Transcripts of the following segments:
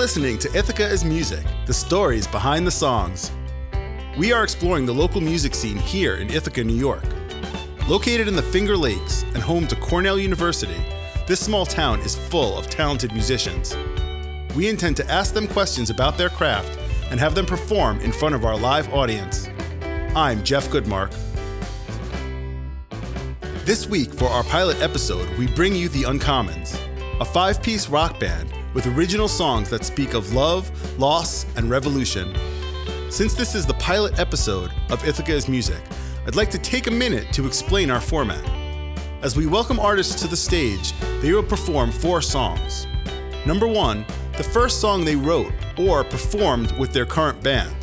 Listening to Ithaca is Music, the stories behind the songs. We are exploring the local music scene here in Ithaca, New York. Located in the Finger Lakes and home to Cornell University, this small town is full of talented musicians. We intend to ask them questions about their craft and have them perform in front of our live audience. I'm Jeff Goodmark. This week, for our pilot episode, we bring you The Uncommons, a five piece rock band with original songs that speak of love, loss, and revolution. Since this is the pilot episode of Ithaca is Music, I'd like to take a minute to explain our format. As we welcome artists to the stage, they will perform four songs. Number one, the first song they wrote or performed with their current band.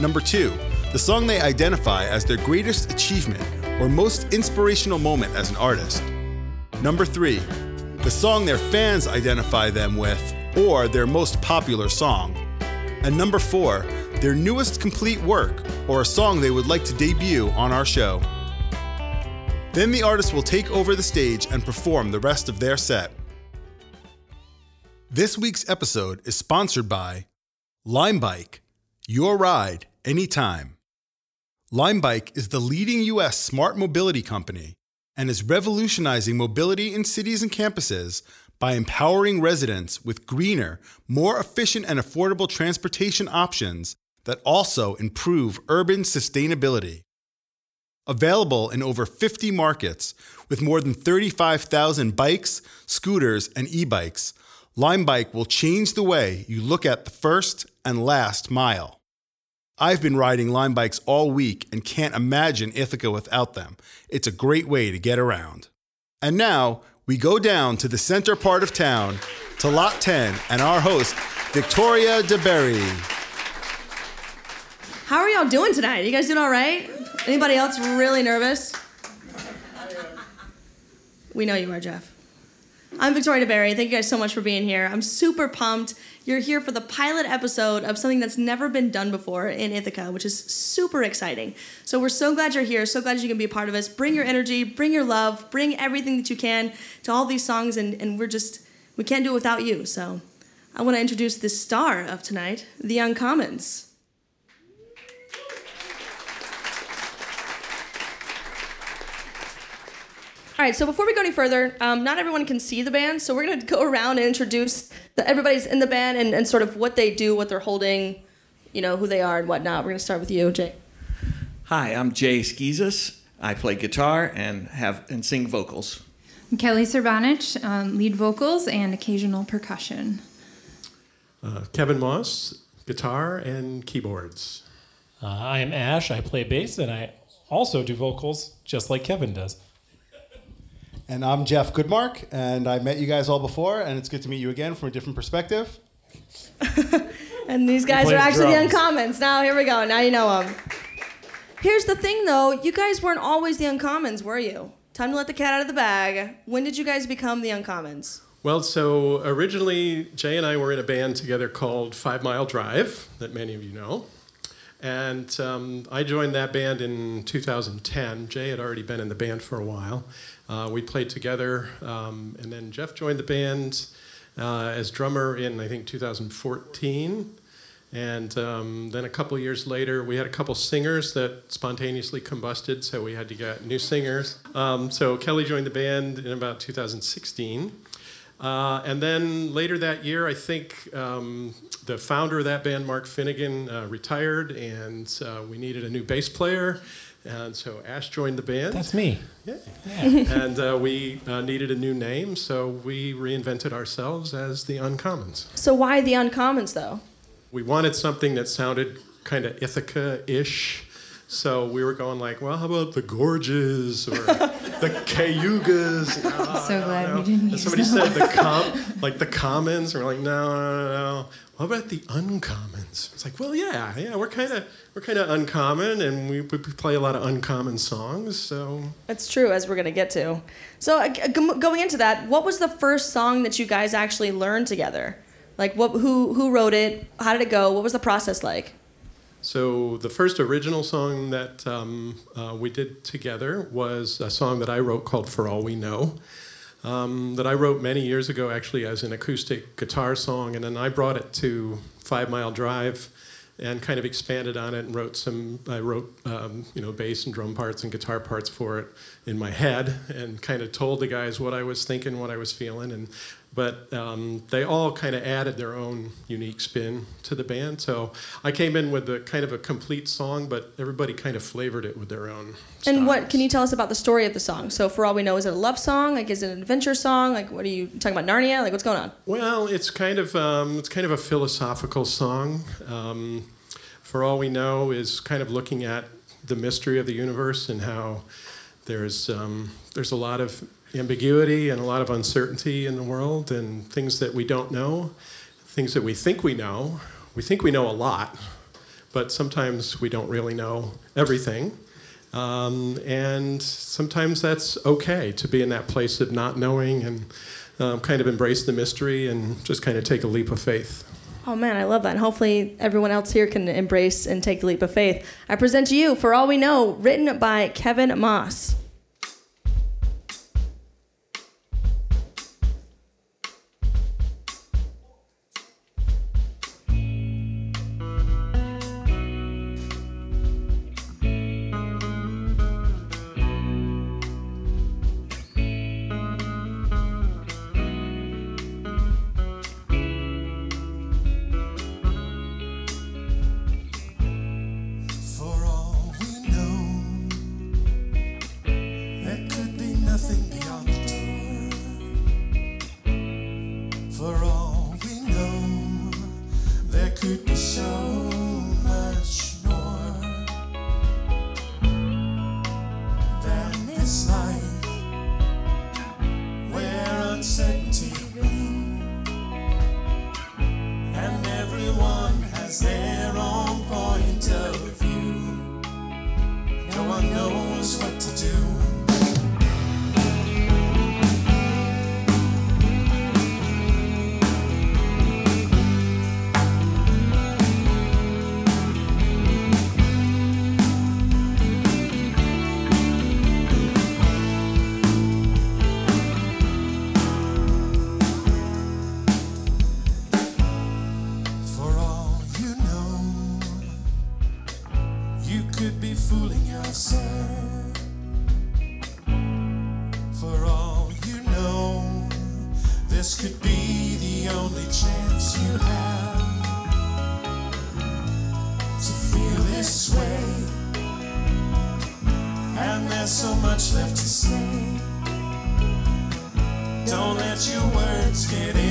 Number two, the song they identify as their greatest achievement or most inspirational moment as an artist. Number three, the song their fans identify them with or their most popular song. And number four, their newest complete work or a song they would like to debut on our show. Then the artist will take over the stage and perform the rest of their set. This week's episode is sponsored by Limebike, your ride anytime. Limebike is the leading U.S. smart mobility company and is revolutionizing mobility in cities and campuses by empowering residents with greener, more efficient, and affordable transportation options that also improve urban sustainability. Available in over 50 markets with more than 35,000 bikes, scooters, and e bikes, Limebike will change the way you look at the first and last mile. I've been riding Lime bikes all week and can't imagine Ithaca without them. It's a great way to get around. And now we go down to the center part of town to Lot 10 and our host, Victoria DeBerry. How are y'all doing tonight? You guys doing all right? Anybody else really nervous? We know you are, Jeff. I'm Victoria DeBerry. Thank you guys so much for being here. I'm super pumped. You're here for the pilot episode of something that's never been done before in Ithaca, which is super exciting. So we're so glad you're here. So glad you can be a part of us. Bring your energy, bring your love, bring everything that you can to all these songs, and, and we're just, we can't do it without you. So I want to introduce the star of tonight, the Uncommons. All right, so before we go any further, um, not everyone can see the band, so we're going to go around and introduce the, everybody's in the band and, and sort of what they do, what they're holding, you know, who they are and whatnot. We're going to start with you, Jay. Hi, I'm Jay Skezas. I play guitar and have and sing vocals. I'm Kelly Serbonich, um, lead vocals and occasional percussion. Uh, Kevin Moss, guitar and keyboards. Uh, I am Ash. I play bass and I also do vocals, just like Kevin does. And I'm Jeff Goodmark, and I met you guys all before, and it's good to meet you again from a different perspective. and these guys are actually drums. the Uncommons. Now, here we go. Now you know them. Here's the thing, though. You guys weren't always the Uncommons, were you? Time to let the cat out of the bag. When did you guys become the Uncommons? Well, so originally Jay and I were in a band together called Five Mile Drive, that many of you know. And um, I joined that band in 2010. Jay had already been in the band for a while. Uh, we played together, um, and then Jeff joined the band uh, as drummer in, I think, 2014. And um, then a couple years later, we had a couple singers that spontaneously combusted, so we had to get new singers. Um, so Kelly joined the band in about 2016. Uh, and then later that year, I think um, the founder of that band, Mark Finnegan, uh, retired, and uh, we needed a new bass player. And so Ash joined the band. That's me. Yeah. and uh, we uh, needed a new name, so we reinvented ourselves as the Uncommons. So, why the Uncommons, though? We wanted something that sounded kind of Ithaca-ish. So we were going like, well, how about the Gorges or the Cayugas? No, So glad no. we didn't And use somebody that said the com, like the Commons, and we're like, no, no, no, no. What about the Uncommons? It's like, well, yeah, yeah, we're kind of we're kind of uncommon, and we, we play a lot of uncommon songs. So It's true, as we're going to get to. So, uh, g- g- going into that, what was the first song that you guys actually learned together? Like, what, who, who wrote it? How did it go? What was the process like? So the first original song that um, uh, we did together was a song that I wrote called "For All We Know." um, that I wrote many years ago, actually, as an acoustic guitar song, and then I brought it to Five Mile Drive and kind of expanded on it and wrote some. I wrote, um, you know, bass and drum parts and guitar parts for it in my head, and kind of told the guys what I was thinking, what I was feeling, and but um, they all kind of added their own unique spin to the band. So I came in with a kind of a complete song, but everybody kind of flavored it with their own. And what can you tell us about the story of the song? So, for all we know, is it a love song? Like, is it an adventure song? Like, what are you talking about? Narnia? Like, what's going on? Well, it's kind of um, it's kind of a philosophical song. Um, for all we know, is kind of looking at the mystery of the universe and how there's um, there's a lot of ambiguity and a lot of uncertainty in the world and things that we don't know, things that we think we know. We think we know a lot, but sometimes we don't really know everything. Um, and sometimes that's okay to be in that place of not knowing and um, kind of embrace the mystery and just kind of take a leap of faith. Oh man, I love that. And hopefully, everyone else here can embrace and take the leap of faith. I present to you, For All We Know, written by Kevin Moss. Much left to say. Don't let your words get in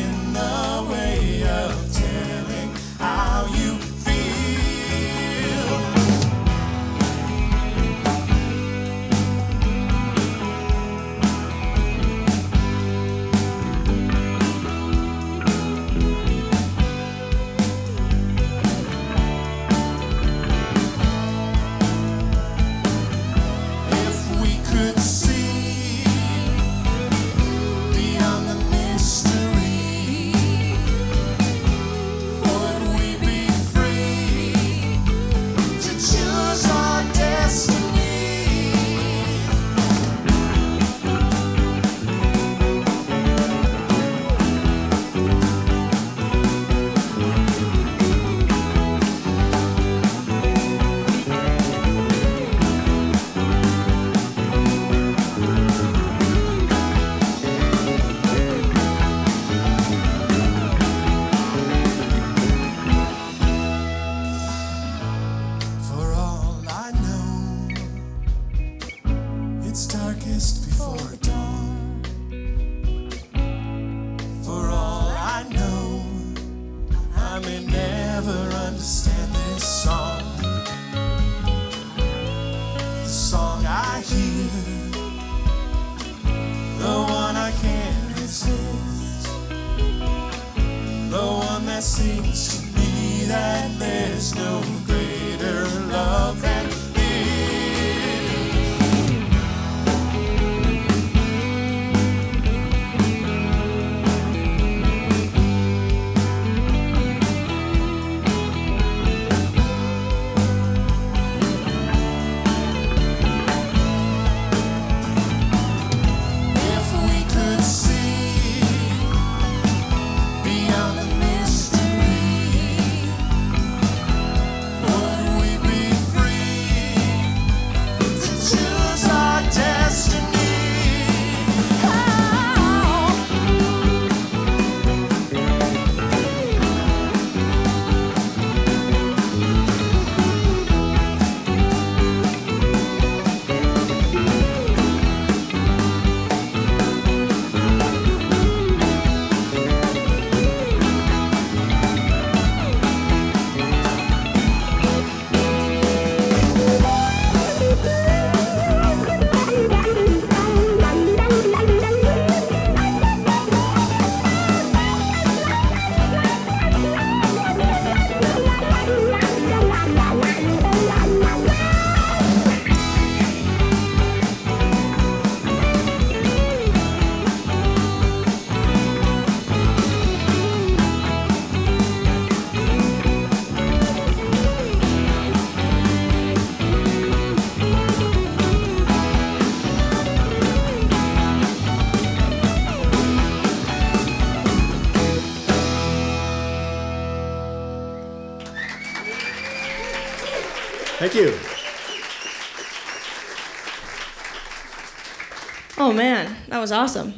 was awesome.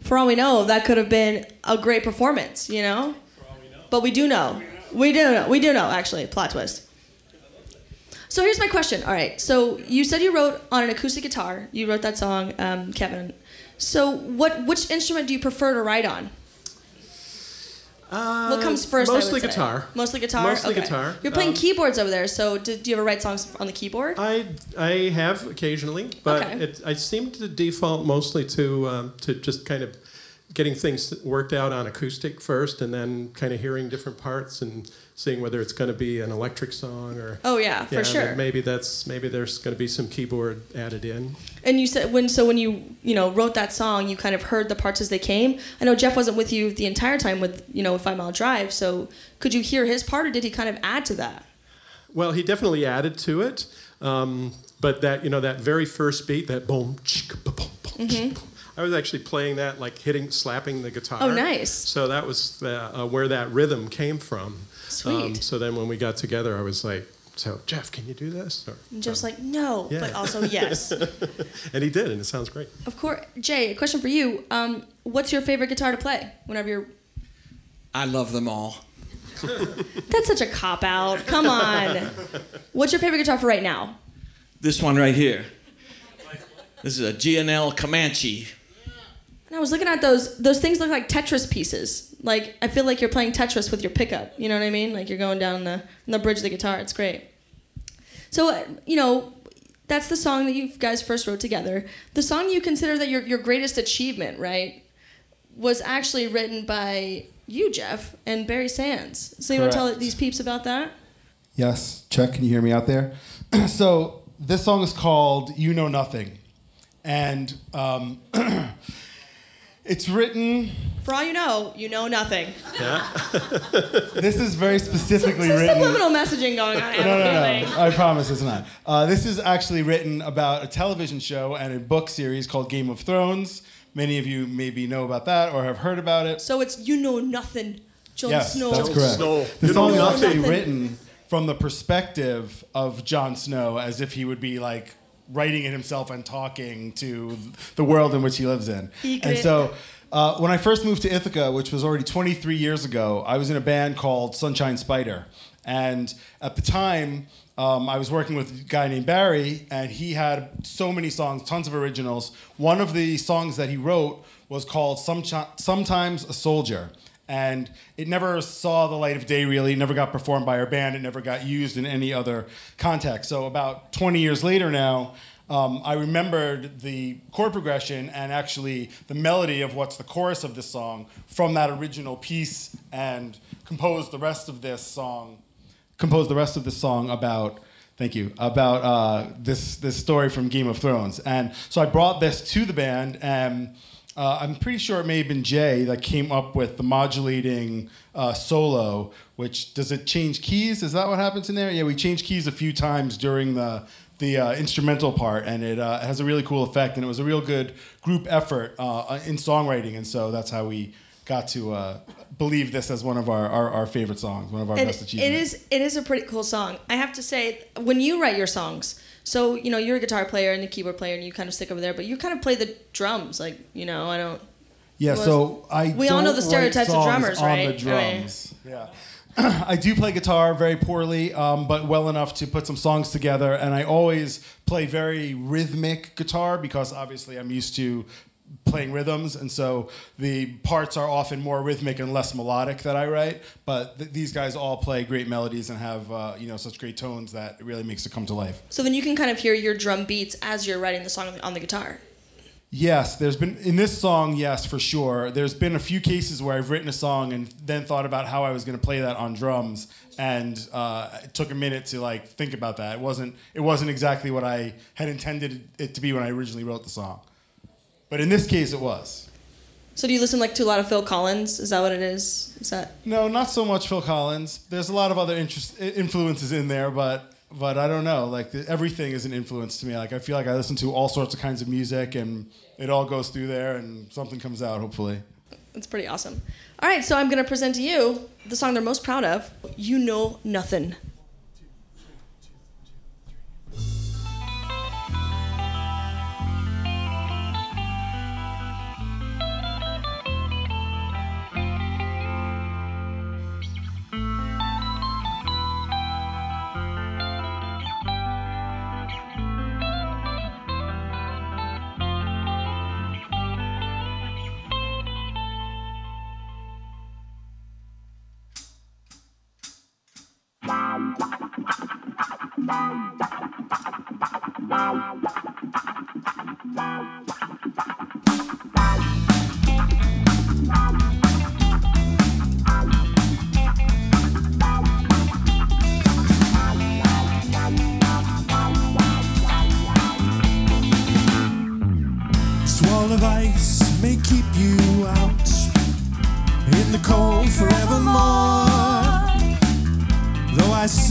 For all we know, that could have been a great performance, you know? But we do know. We do know. We do know, actually. Plot twist. So here's my question. All right. So you said you wrote on an acoustic guitar. You wrote that song, um, Kevin. So what? Which instrument do you prefer to write on? Uh, What comes first? I would Mostly guitar. Mostly guitar. Mostly Okay. guitar. You're playing Um, keyboards over there. So do, do you ever write songs on the keyboard? I I have occasionally, but Okay. it, I seem to default mostly to um, to just kind of getting things worked out on acoustic first, and then kind of hearing different parts and seeing whether it's going to be an electric song or. oh yeah, for yeah, sure. Maybe that's maybe there's going to be some keyboard added in. And you said when so when you you know wrote that song, you kind of heard the parts as they came. I know Jeff wasn't with you the entire time with you know Five Mile Drive. So could you hear his part, or did he kind of add to that? Well, he definitely added to it, um, but that you know that very first beat, that boom, chick, boom, boom, Mm-hmm. Chick, boom, I was actually playing that like hitting, slapping the guitar. Oh, nice. So that was uh, uh, where that rhythm came from. Um, Sweet. so then when we got together, I was like, "So Jeff, can you do this?" Or, And Jeff's like, no, Yeah. but also yes. and he did, and it sounds great. of course, Jay. A question for you. Um, what's your favorite guitar to play? Whenever you're. I love them all. That's such a cop out. Come on. What's your favorite guitar for right now? This one right here. This is a G&L Comanche. And I was looking at those. Those things look like Tetris pieces. Like I feel like you're playing Tetris with your pickup. You know what I mean? Like you're going down the the bridge of the guitar. It's great. So uh, you know, that's the song that you guys first wrote together. The song you consider that your your greatest achievement, right, was actually written by you, Jeff, and Barry Sands. So you want to tell these peeps about that? Yes, Chuck, can you hear me out there? so this song is called "You Know Nothing," and um, it's written. For all you know, you know nothing. Yeah. This is very specifically written. Some written. subliminal messaging going on. I No, no, no. I promise it's not. Uh, this is actually written about a television show and a book series called Game of Thrones. Many of you maybe know about that or have heard about it. So it's you know nothing. Jon yes, Snow. that's correct. Snow. The You song is actually written from the perspective of Jon Snow, as if he would be like writing it himself and talking to the world in which he lives in. And so, uh, when I first moved to Ithaca, which was already 23 years ago, I was in a band called Sunshine Spider, and at the time. Um, I was working with a guy named Barry, and he had so many songs, tons of originals. One of the songs that he wrote was called Sometimes a Soldier and it never saw the light of day really. It never got performed by our band. It never got used in any other context. So about 20 years later now um, i remembered the chord progression and actually the melody of what's the chorus of this song from that original piece and composed the rest of this song composed the rest of this song about thank you about uh, this this story from Game of Thrones, and so I brought this to the band, and uh, I'm pretty sure it may have been Jay that came up with the modulating uh, solo. Which does it change keys? Is that what happens in there? Yeah, we changed keys a few times during the the uh, instrumental part, and it uh, has a really cool effect, and it was a real good group effort uh, in songwriting, and so that's how we got to uh, believe this as one of our, our, our favorite songs, one of our And best achievements. is it is a pretty cool song. I have to say, when you write your songs, so you know you're a guitar player and a keyboard player, and you kind of stick over there, but you kind of play the drums. Like you know, I don't. Yeah, so I We all know the stereotypes of drummers, on right? the I mean- drums. Yeah. I do play guitar very poorly, um, but well enough to put some songs together. And I always play very rhythmic guitar because obviously I'm used to playing rhythms, and so the parts are often more rhythmic and less melodic that I write. But th- these guys all play great melodies and have uh, you know such great tones that it really makes it come to life. So then you can kind of hear your drum beats as you're writing the song on the, guitar. Yes, there's been in this song, yes, for sure. There's been a few cases where I've written a song and then thought about how I was going to play that on drums, and uh, it took a minute to like think about that. It wasn't it wasn't exactly what I had intended it to be when I originally wrote the song, but in this case, it was. So do you listen like to a lot of Phil Collins? Is that what it is? Is that No, not so much Phil Collins. There's a lot of other interest, influences in there, but but I don't know. Like the, everything is an influence to me. Like I feel like I listen to all sorts of kinds of music, and it all goes through there, and something comes out. Hopefully. it's pretty awesome. All right, so I'm gonna present to you the song they're most proud of. You know nothing. This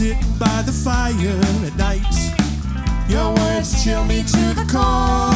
Though I sit by the fire at night, your words chill me to the core.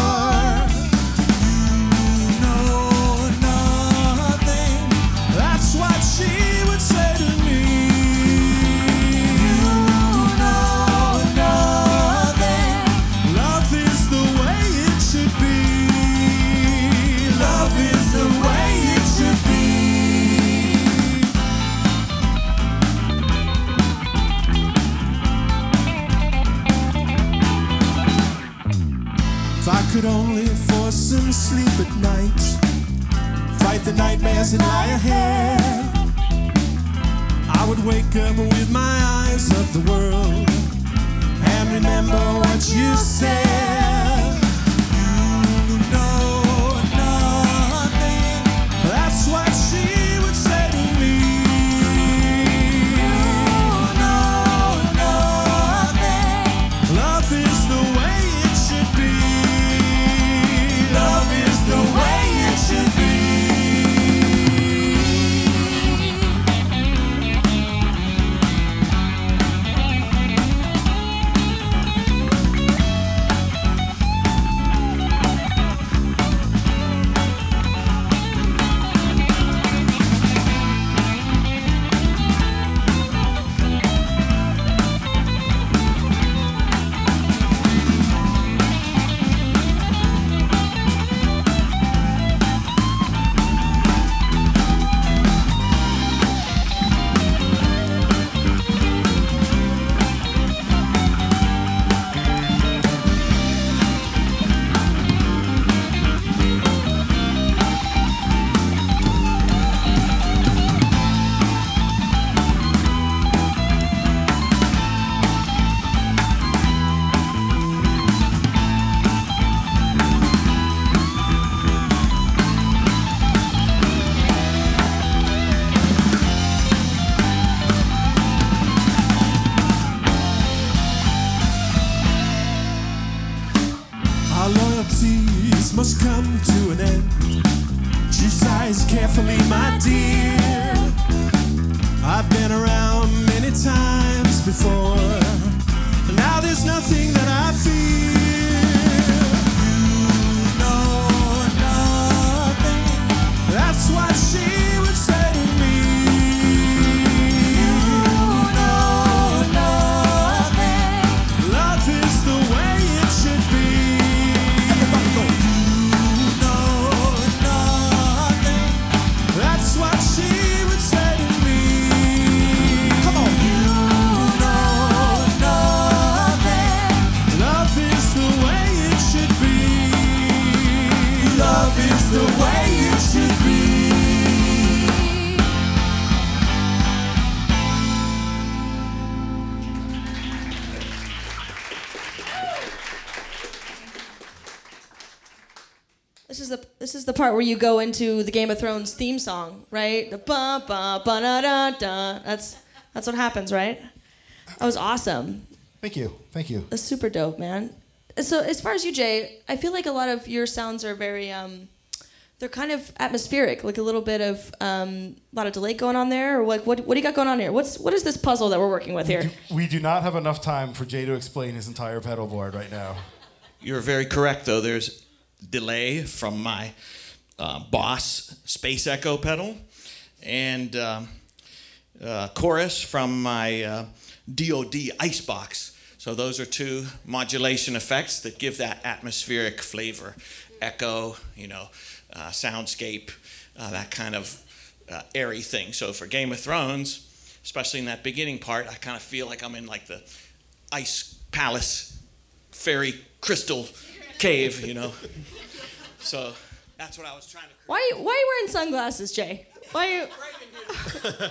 Nightmares that lie ahead, I would wake up with my eyes of the world and remember what you said. Part where you go into the Game of Thrones theme song, right? The ba ba ba da da da. That's that's what happens, right? That was awesome. Thank you. Thank you. That's super dope, man. So as far as you, Jay, I feel like a lot of your sounds are very um, they're kind of atmospheric, like a little bit of um, a lot of delay going on there, or like what what do you got going on here? What's what is this puzzle that we're working with here? We do not have enough time for Jay to explain his entire pedal board right now. You're very correct, though. There's delay from my uh, Boss Space Echo pedal and um, uh, chorus from my uh, DoD Icebox. So those are two modulation effects that give that atmospheric flavor, echo, you know, uh, soundscape, uh, that kind of uh, airy thing. So for Game of Thrones, especially in that beginning part, I kind of feel like I'm in like the ice palace fairy crystal cave, you know. So that's what I was trying to. Why why are you wearing sunglasses, Jay? Why are you?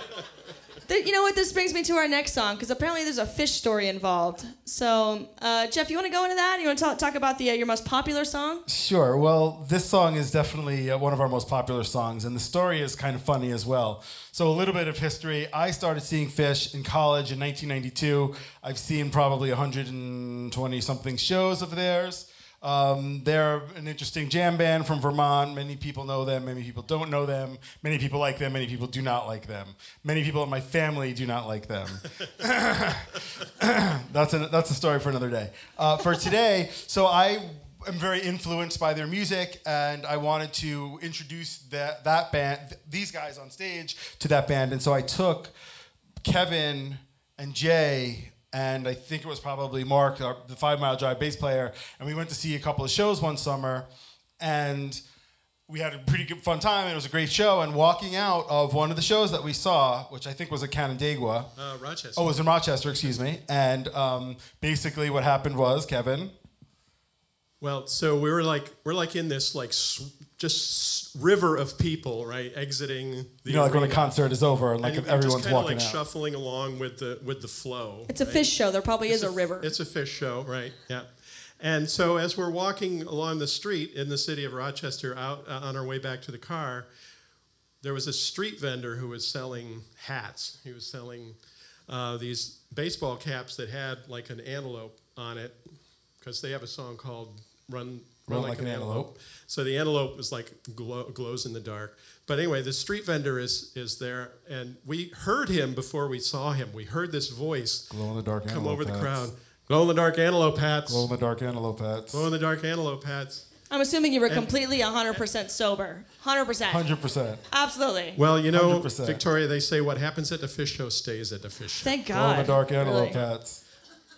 Th- you know what? This brings me to our next song because apparently there's a fish story involved. So, uh, Jeff, you want to go into that? You want to talk, talk about the uh, your most popular song? Sure. Well, this song is definitely uh, one of our most popular songs, and the story is kind of funny as well. So, a little bit of history. I started seeing Phish in college in 1992. I've seen probably 120 something shows of theirs. Um, they're an interesting jam band from Vermont. Many people know them, many people don't know them. Many people like them, many people do not like them. Many people in my family do not like them. that's a that's a story for another day. Uh, for today, so I am very influenced by their music, and I wanted to introduce that that band, th- these guys on stage, to that band, and so I took Kevin and Jay. And I think it was probably Mark, our, the Five Mile Drive bass player, and we went to see a couple of shows one summer, and we had a pretty good fun time. And it was a great show. And walking out of one of the shows that we saw, which I think was at Canandaigua, Uh, Rochester. Oh, it was in Rochester, excuse me. And um, basically, what happened was Kevin. Well, so we were like we're like in this like s- just river of people, right, exiting the. You know, like when a concert is over and like And if you're just everyone's kinda, walking like out. shuffling along with the with the flow. It's a Phish show. There probably is It's a, river. It's a Phish show, right? Yeah. And so as we're walking along the street in the city of Rochester, out uh, on our way back to the car, there was a street vendor who was selling hats. He was selling uh, these baseball caps that had like an antelope on it, because they have a song called "Run." Run, like, an antelope. So the antelope was like glow, glows in the dark. But anyway, the street vendor is is there, and we heard him before we saw him. We heard this voice Glow in the dark come antelope over the crowd. Glow in the dark antelope hats. Glow in the dark antelope hats. Glow in the dark antelope hats. I'm assuming you were completely 100% sober. 100%. Hundred percent. Absolutely. Well, you know, 100%. Victoria, they say what happens at the Phish show stays at the Phish show. Thank God. Glow God. in the dark antelope Really. hats.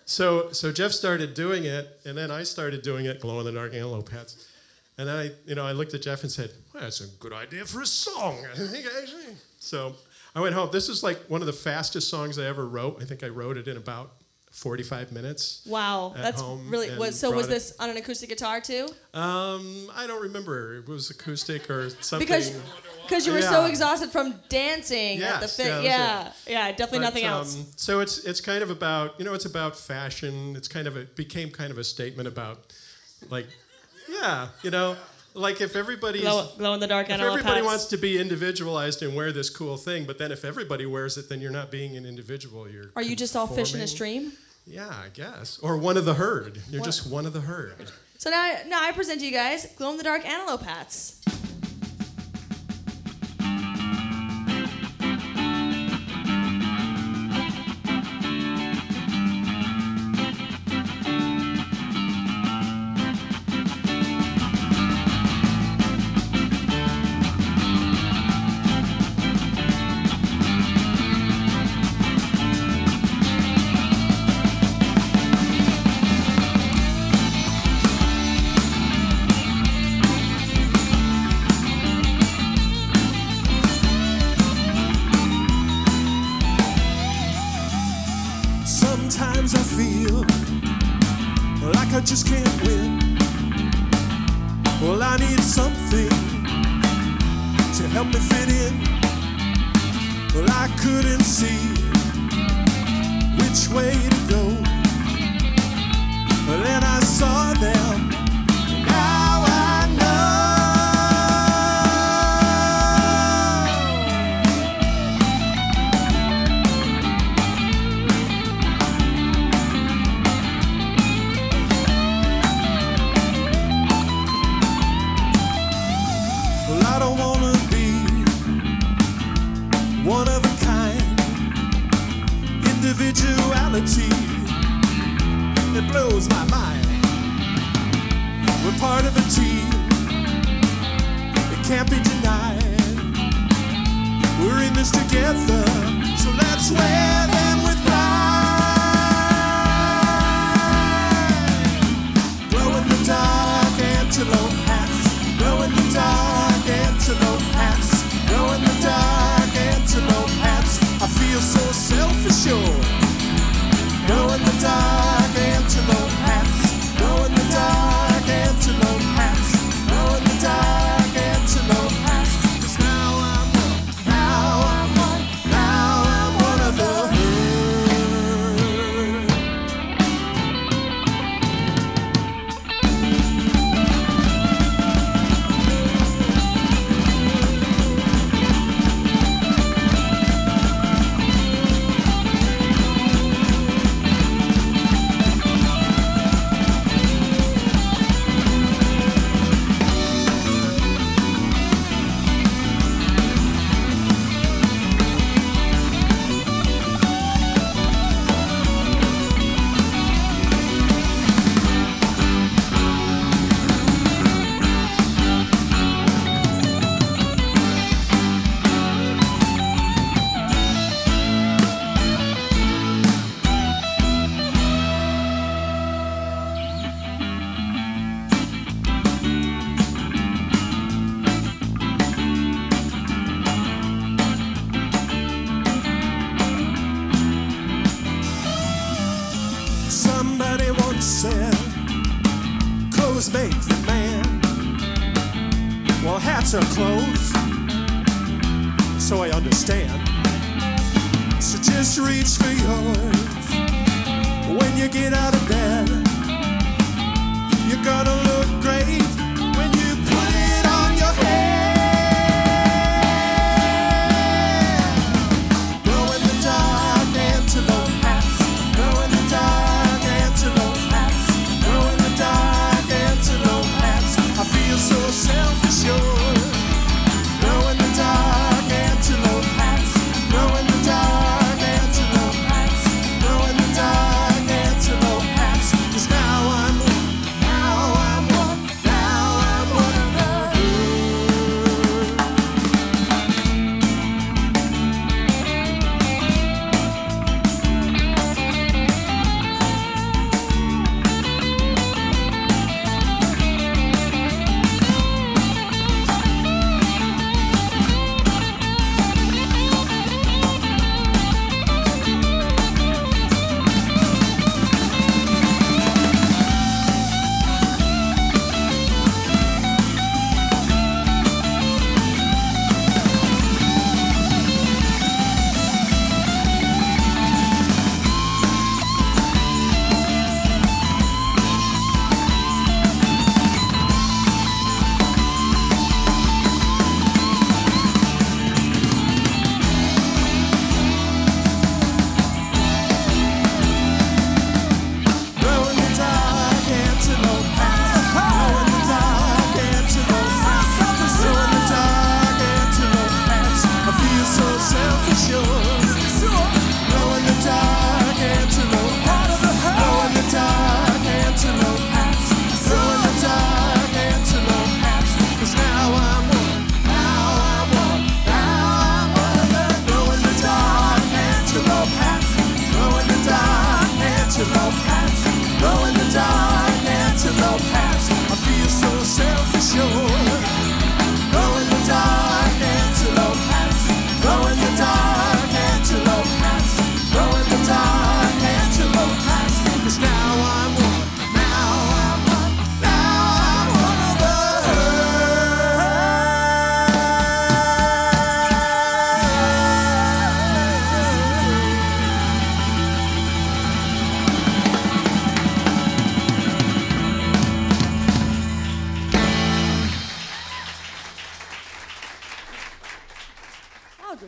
So, so Jeff started doing it, and then I started doing it. Glow in the dark antelope hats. And then I, you know, I looked at Jeff and said, well, "That's a good idea for a song." I think actually. So I went home. This is like one of the fastest songs I ever wrote. I think I wrote it in about 45 minutes. Wow, that's really. Was, so was this on an acoustic guitar too? Um, I don't remember. It was acoustic or something. Because because you were so Yeah. exhausted from dancing at the Yes, fit. yeah, Yeah, yeah, definitely But, nothing else. um, so it's it's kind of about you know it's about fashion. It's kind of a became kind of a statement about like yeah you know like if everybody's Glow, glow in the dark if everybody wants to be individualized and wear this cool thing, but then if everybody wears it, then you're not being an individual. You're Are you just all fish in a conforming. stream? Yeah, I guess. Or one of the herd. You're What? just one of the herd. So now, now I present to you guys glow in the dark antelope hats. That blows my mind. We're part of a team, it can't be denied. We're in this together, so let's wear them with pride. Glow in the dark antelope hats. Glow in the dark antelope hats. Glow in the dark antelope hats. I feel so self-assured. Glow in the dark Are clothes, so I understand. So just reach for yours when you get out of bed. You're gonna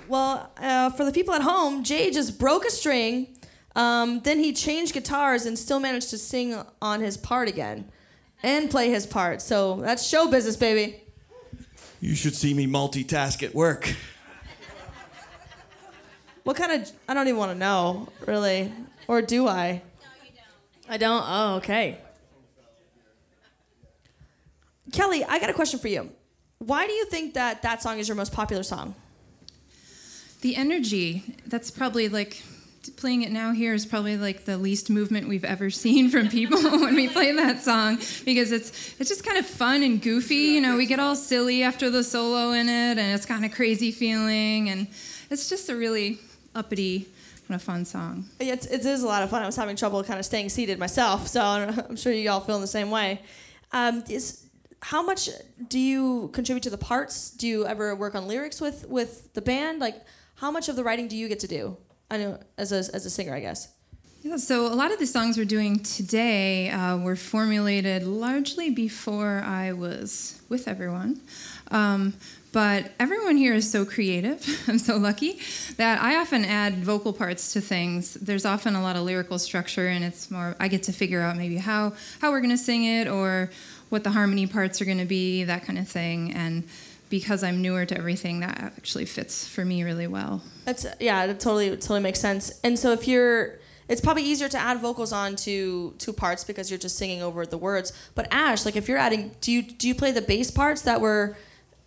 Well, uh, for the people at home, Jay just broke a string. Um, then he changed guitars and still managed to sing on his part again and play his part. So that's show business, baby. You should see me multitask at work. What kind of. I don't even want to know, really. Or do I? No, you don't. I don't? Oh, okay. Kelly, I got a question for you. Why do you think that that song is your most popular song? The energy, that's probably like playing it now here is probably like the least movement we've ever seen from people when we play that song because it's it's just kind of fun and goofy, you know, we get all silly after the solo in it and it's kind of crazy feeling and it's just a really uppity kind of fun song. It's, it is a lot of fun. I was having trouble kind of staying seated myself, so I'm sure you all feel the same way. Um, is, how much do you contribute to the parts? Do you ever work on lyrics with, with the band? Like, how much of the writing do you get to do? I know as a, as a singer, I guess. Yeah, so a lot of the songs we're doing today uh, were formulated largely before I was with everyone. Um, but everyone here is so creative. I'm so lucky that I often add vocal parts to things. There's often a lot of lyrical structure, and it's more I get to figure out maybe how how we're gonna sing it or what the harmony parts are gonna be, that kind of thing. And because I'm newer to everything, that actually fits for me really well. That's yeah, that totally totally makes sense. And so if you're it's probably easier to add vocals on to two parts because you're just singing over the words. But Ash, like if you're adding, do you do you play the bass parts that were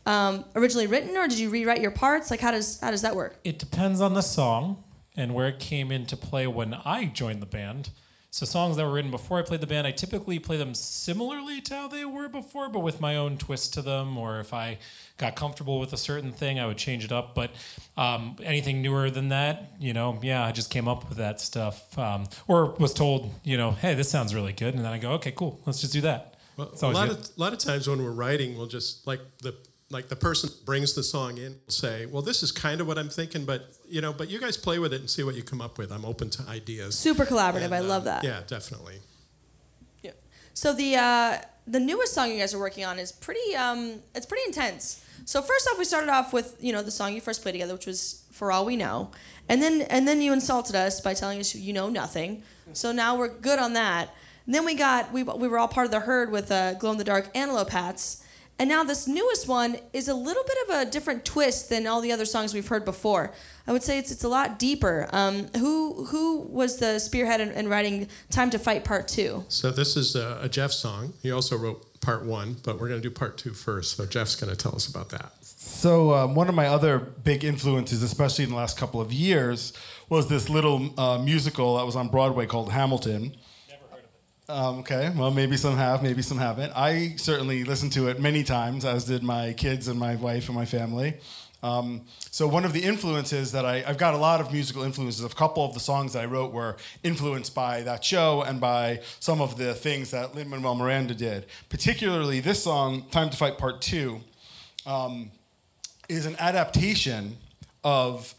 um, originally written, or did you rewrite your parts? Like how does how does that work? It depends on the song and where it came into play when I joined the band. So songs that were written before I played the band, I typically play them similarly to how they were before, but with my own twist to them. Or if I got comfortable with a certain thing, I would change it up. But um, anything newer than that, you know, yeah, I just came up with that stuff, um, or was told, you know, hey, this sounds really good, and then I go, okay, cool, let's just do that. Well, a lot good. of a lot of times when we're writing, we'll just like the like the person brings the song in, will say, "Well, this is kind of what I'm thinking, but you know, but you guys play with it and see what you come up with. I'm open to ideas." Super collaborative. I love uh, that. Yeah, definitely. Yeah. So the uh, the newest song you guys are working on is pretty um, it's pretty intense. So first off, we started off with you know the song you first played together, which was "For All We Know," and then and then you insulted us by telling us you know nothing. So now we're good on that. And then we got we we were all part of the herd with uh, glow in the dark antelope hats. And now this newest one is a little bit of a different twist than all the other songs we've heard before. I would say it's it's a lot deeper. Um, who who was the spearhead in, in writing "Time to Fight" Part Two? So this is a, a Jeff song. He also wrote part one, but we're going to do part two first. So Jeff's going to tell us about that. So um, one of my other big influences, especially in the last couple of years, was this little uh, musical that was on Broadway called Hamilton. Um, okay, well, maybe some have, maybe some haven't. I certainly listened to it many times, as did my kids and my wife and my family. Um, so one of the influences that I, I've got a lot of musical influences. A couple of the songs that I wrote were influenced by that show and by some of the things that Lin Manuel Miranda did. Particularly this song, "Time to Fight" Part Two, um, is an adaptation of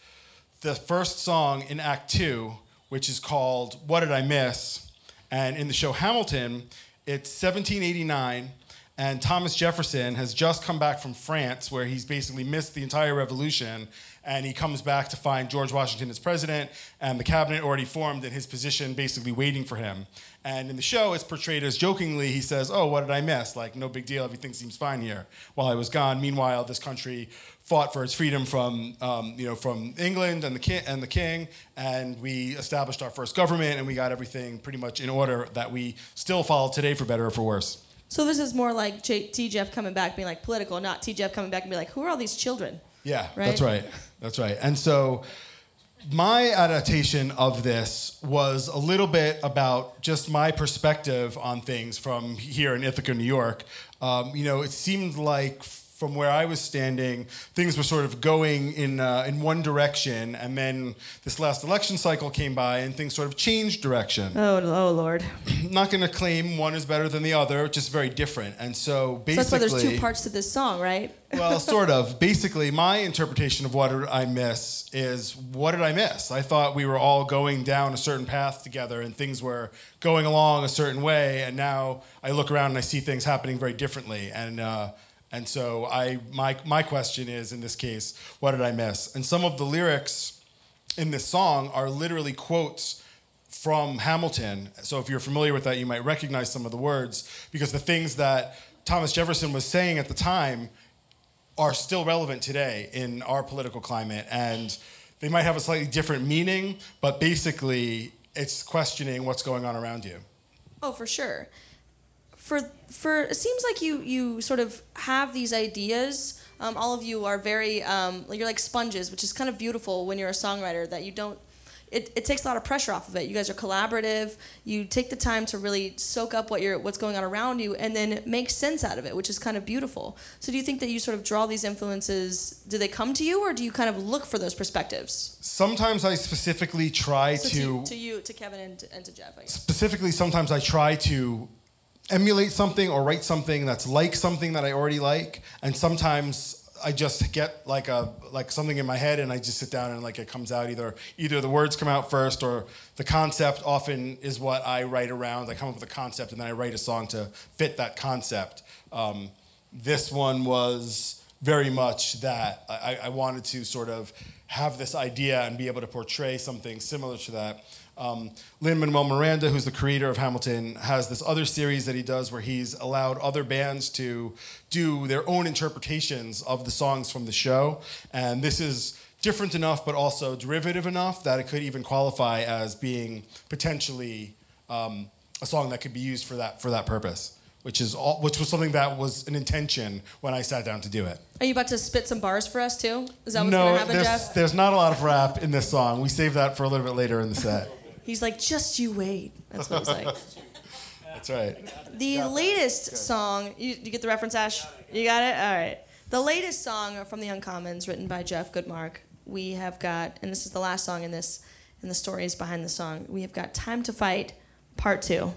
the first song in Act Two, which is called "What Did I Miss." And in the show Hamilton, it's 1789, and Thomas Jefferson has just come back from France, where he's basically missed the entire revolution. And he comes back to find George Washington as president, and the cabinet already formed, and his position basically waiting for him. And in the show, it's portrayed as jokingly, he says, Oh, what did I miss? Like, no big deal, everything seems fine here while I was gone. Meanwhile, this country fought for its freedom from, um, you know, from England and the, king, and the king, and we established our first government, and we got everything pretty much in order that we still follow today for better or for worse. So this is more like T. Jeff coming back, being like political, not T. Jeff coming back and be like, who are all these children? Yeah, Right? that's right. That's right. And so my adaptation of this was a little bit about just my perspective on things from here in Ithaca, New York. Um, you know, it seemed like from where I was standing, things were sort of going in uh, in one direction, and then this last election cycle came by, and things sort of changed direction Oh, oh Lord. Not going to claim one is better than the other, just very different. And so So basically, that's why there's two parts to this song, right? well, sort of. Basically, my interpretation of what did I miss is what did I miss? I thought we were all going down a certain path together and things were going along a certain way, and now I look around and I see things happening very differently. And uh, and so I my my question is in this case, what did I miss? And some of the lyrics in this song are literally quotes from Hamilton. So if you're familiar with that, you might recognize some of the words because the things that Thomas Jefferson was saying at the time are still relevant today in our political climate and they might have a slightly different meaning, but basically it's questioning what's going on around you. Oh, for sure. For for it seems like you you sort of have these ideas. Um, all of you are very um, you're like sponges, which is kind of beautiful when you're a songwriter. That you don't. It, it takes a lot of pressure off of it. You guys are collaborative. You take the time to really soak up what you're what's going on around you, and then make sense out of it, which is kind of beautiful. So, do you think that you sort of draw these influences? Do they come to you, or do you kind of look for those perspectives? Sometimes I specifically try So to to you, to Kevin, and to, and to Jeff. I guess. specifically sometimes I try to emulate something or write something that's like something that I already like, and sometimes I just get like a like something in my head and I just sit down and like it comes out either either the words come out first or the concept often is what I write around. I come up with a concept and then I write a song to fit that concept. Um, this one was very much that I, I wanted to sort of have this idea and be able to portray something similar to that. Um, Lin Manuel Miranda, who's the creator of Hamilton, has this other series that he does where he's allowed other bands to do their own interpretations of the songs from the show. And this is different enough, but also derivative enough that it could even qualify as being potentially um, a song that could be used for that for that purpose. Which is all, which was something that was an intention when I sat down to do it. Are you about to spit some bars for us too? Is that what's no, gonna happen, there's, Jeff? there's not a lot of rap in this song. We save that for a little bit later in the set. He's like, just you wait. That's what he's like. That's right. The latest song, you, you get the reference, Ash? You got it? All right. The latest song from the Uncommons, written by Jeff Goodmark. We have got, and this is the last song in this, and the stories behind the song. We have got "Time to Fight," Part Two.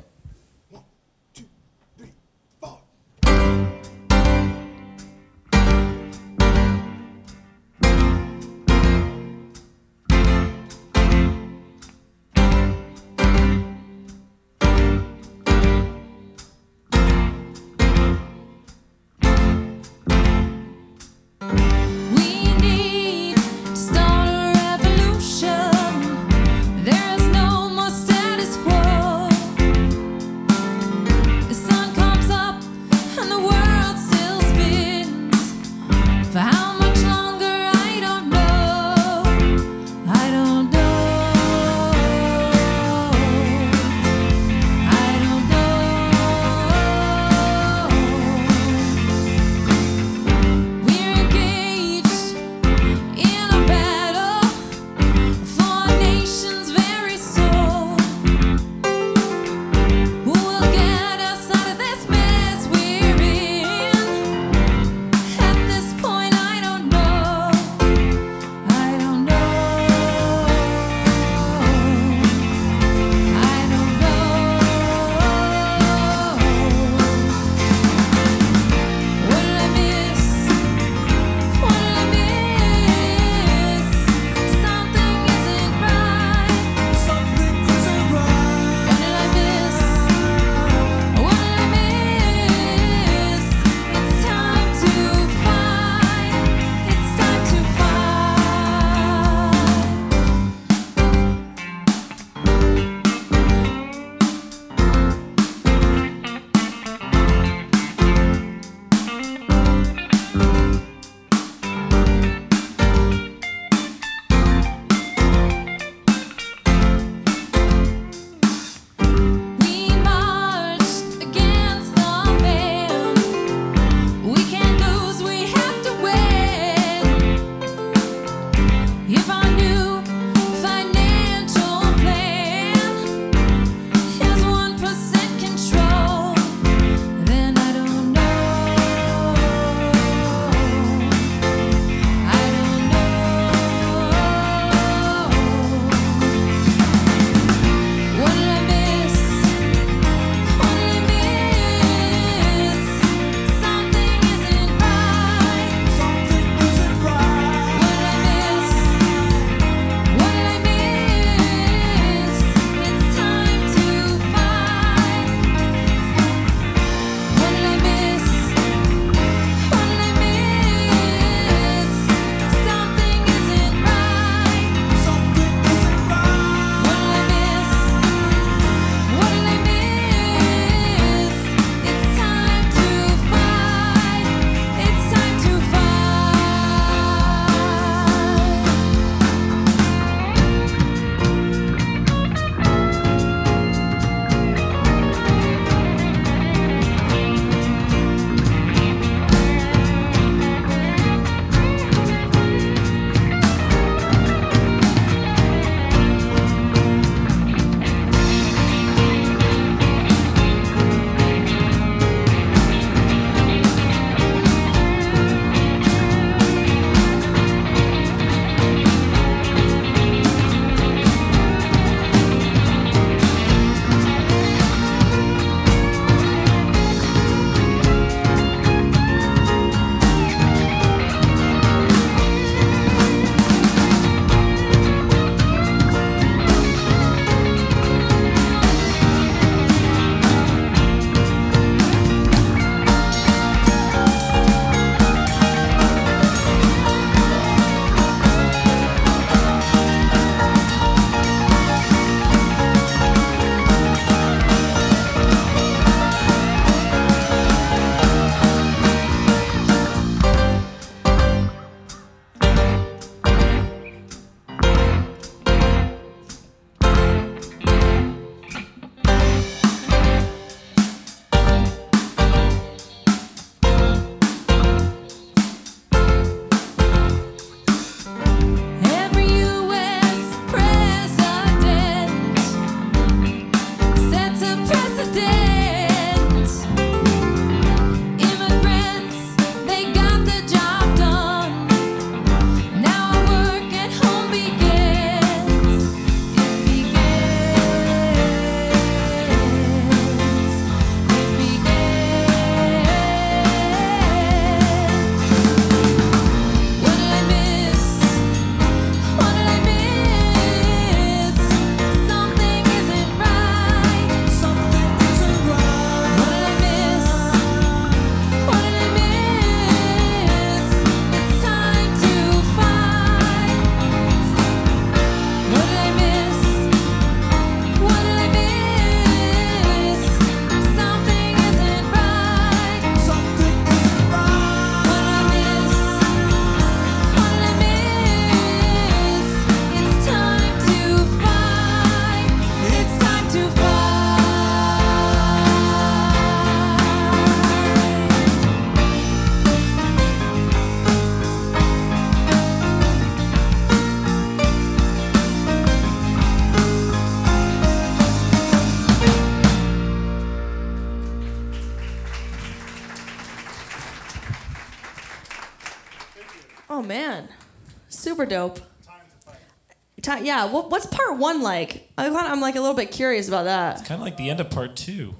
Yeah, what, what's part one like? I kinda, I'm like a little bit curious about that. It's kind of like the end of part two.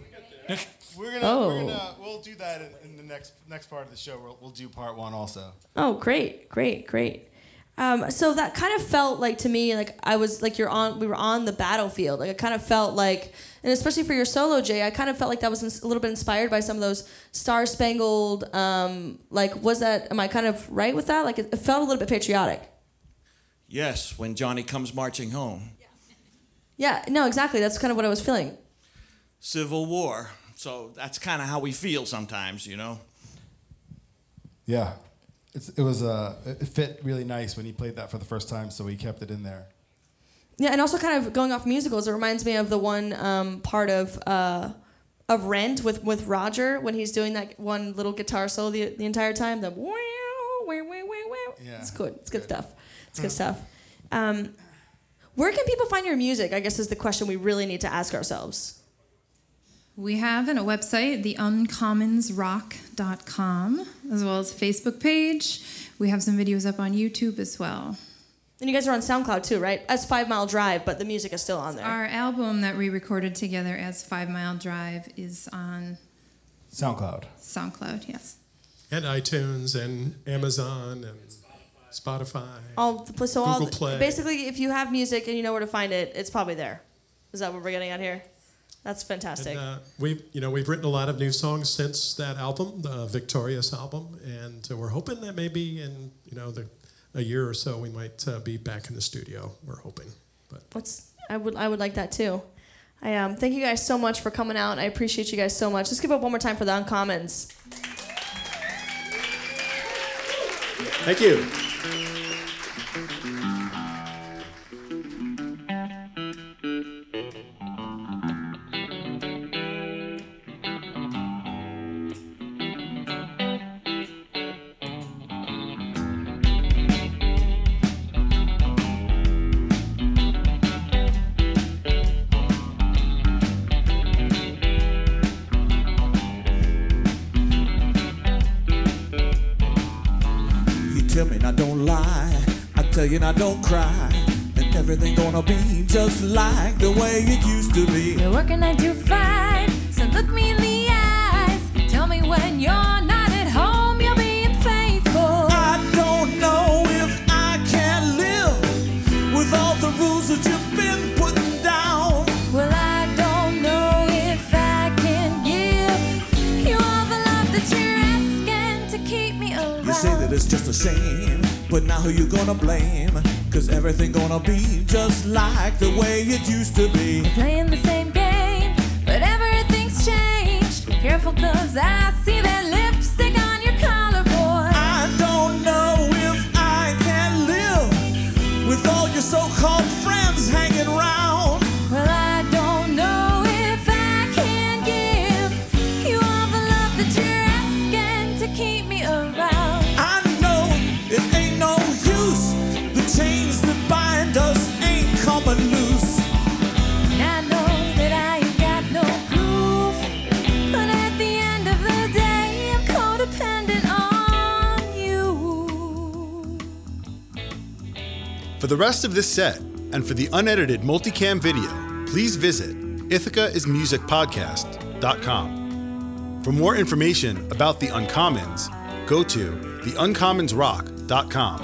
We're gonna, Oh. we're gonna we'll do that in, in the next next part of the show. We'll, we'll do part one also. Oh, great, great, great. Um, so that kind of felt like to me like I was like you're on we were on the battlefield. Like it kind of felt like, and especially for your solo, Jay, I kind of felt like that was ins- a little bit inspired by some of those Star Spangled. Um, like was that? Am I kind of right with that? Like it, it felt a little bit patriotic. Yes, when Johnny comes marching home. Yeah, no, exactly. That's kind of what I was feeling. Civil War. So that's kind of how we feel sometimes, you know. Yeah, it's, it was uh, it fit really nice when he played that for the first time, so we kept it in there. Yeah, and also kind of going off musicals, it reminds me of the one um, part of uh, of Rent with with Roger when he's doing that one little guitar solo the, the entire time. The wow, wow, wow, wow, wow. Yeah. It's good. It's good stuff. It's good stuff. Um, where can people find your music? I guess is the question we really need to ask ourselves. We have a website, theuncommonsrock.com, as well as a Facebook page. We have some videos up on YouTube as well. And you guys are on SoundCloud too, right? As Five Mile Drive, but the music is still on there. Our album that we recorded together as Five Mile Drive is on SoundCloud. SoundCloud, yes. And iTunes and Amazon and Spotify. all the, so all Google Play. basically, if you have music and you know where to find it, it's probably there. Is that what we're getting at here? That's fantastic. And, uh, we've you know we've written a lot of new songs since that album, the Victorious album, and uh, we're hoping that maybe in you know the a year or so we might uh, be back in the studio. We're hoping, but What's I would I would like that too. I um thank you guys so much for coming out. I appreciate you guys so much. Let's give it one more time for the Uncommons. thank you. You I you now don't cry. And everything gonna be just like the way it used to be. You're working nine to five, so look me in the eyes. Tell me when you're not at home, you're being faithful. I don't know if I can live with all the rules that you've been putting down. Well, I don't know if I can give you all the love that you're asking to keep me around. You say that it's just a shame, but now who you gonna blame? Cause everything gonna be just like the way it used to be. playing the same game, but everything's changed. Careful, cause I the rest of this set, and for the unedited multicam video, please visit ithacaismusicpodcast.com. For more information about the Uncommons, go to theuncommonsrock.com.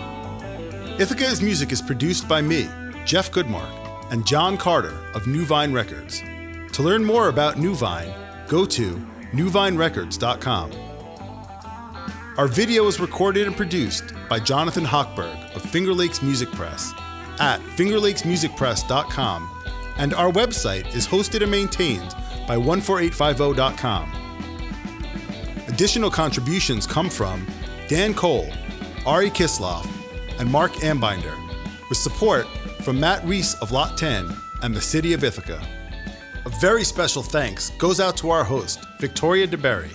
Ithaca is Music is produced by me, Jeff Goodmark, and John Carter of New Vine Records. To learn more about New Vine, go to newvinerecords.com. Our video was recorded and produced by Jonathan Hochberg of Finger Lakes Music Press at fingerlakesmusicpress.com, and our website is hosted and maintained by 14850.com. Additional contributions come from Dan Cole, Ari Kisloff, and Mark Ambinder, with support from Matt Reese of Lot 10 and the City of Ithaca. A very special thanks goes out to our host, Victoria DeBerry.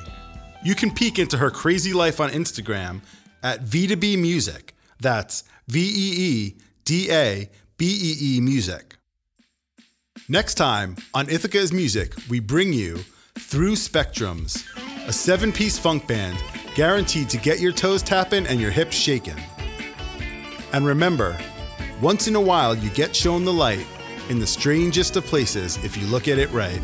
You can peek into her crazy life on Instagram at VeeDaBee Music. That's V E E D A B E E Music. Next time on Ithaca's Music, we bring you Through Spectrums, a seven piece funk band guaranteed to get your toes tapping and your hips shaking. And remember, once in a while you get shown the light in the strangest of places if you look at it right.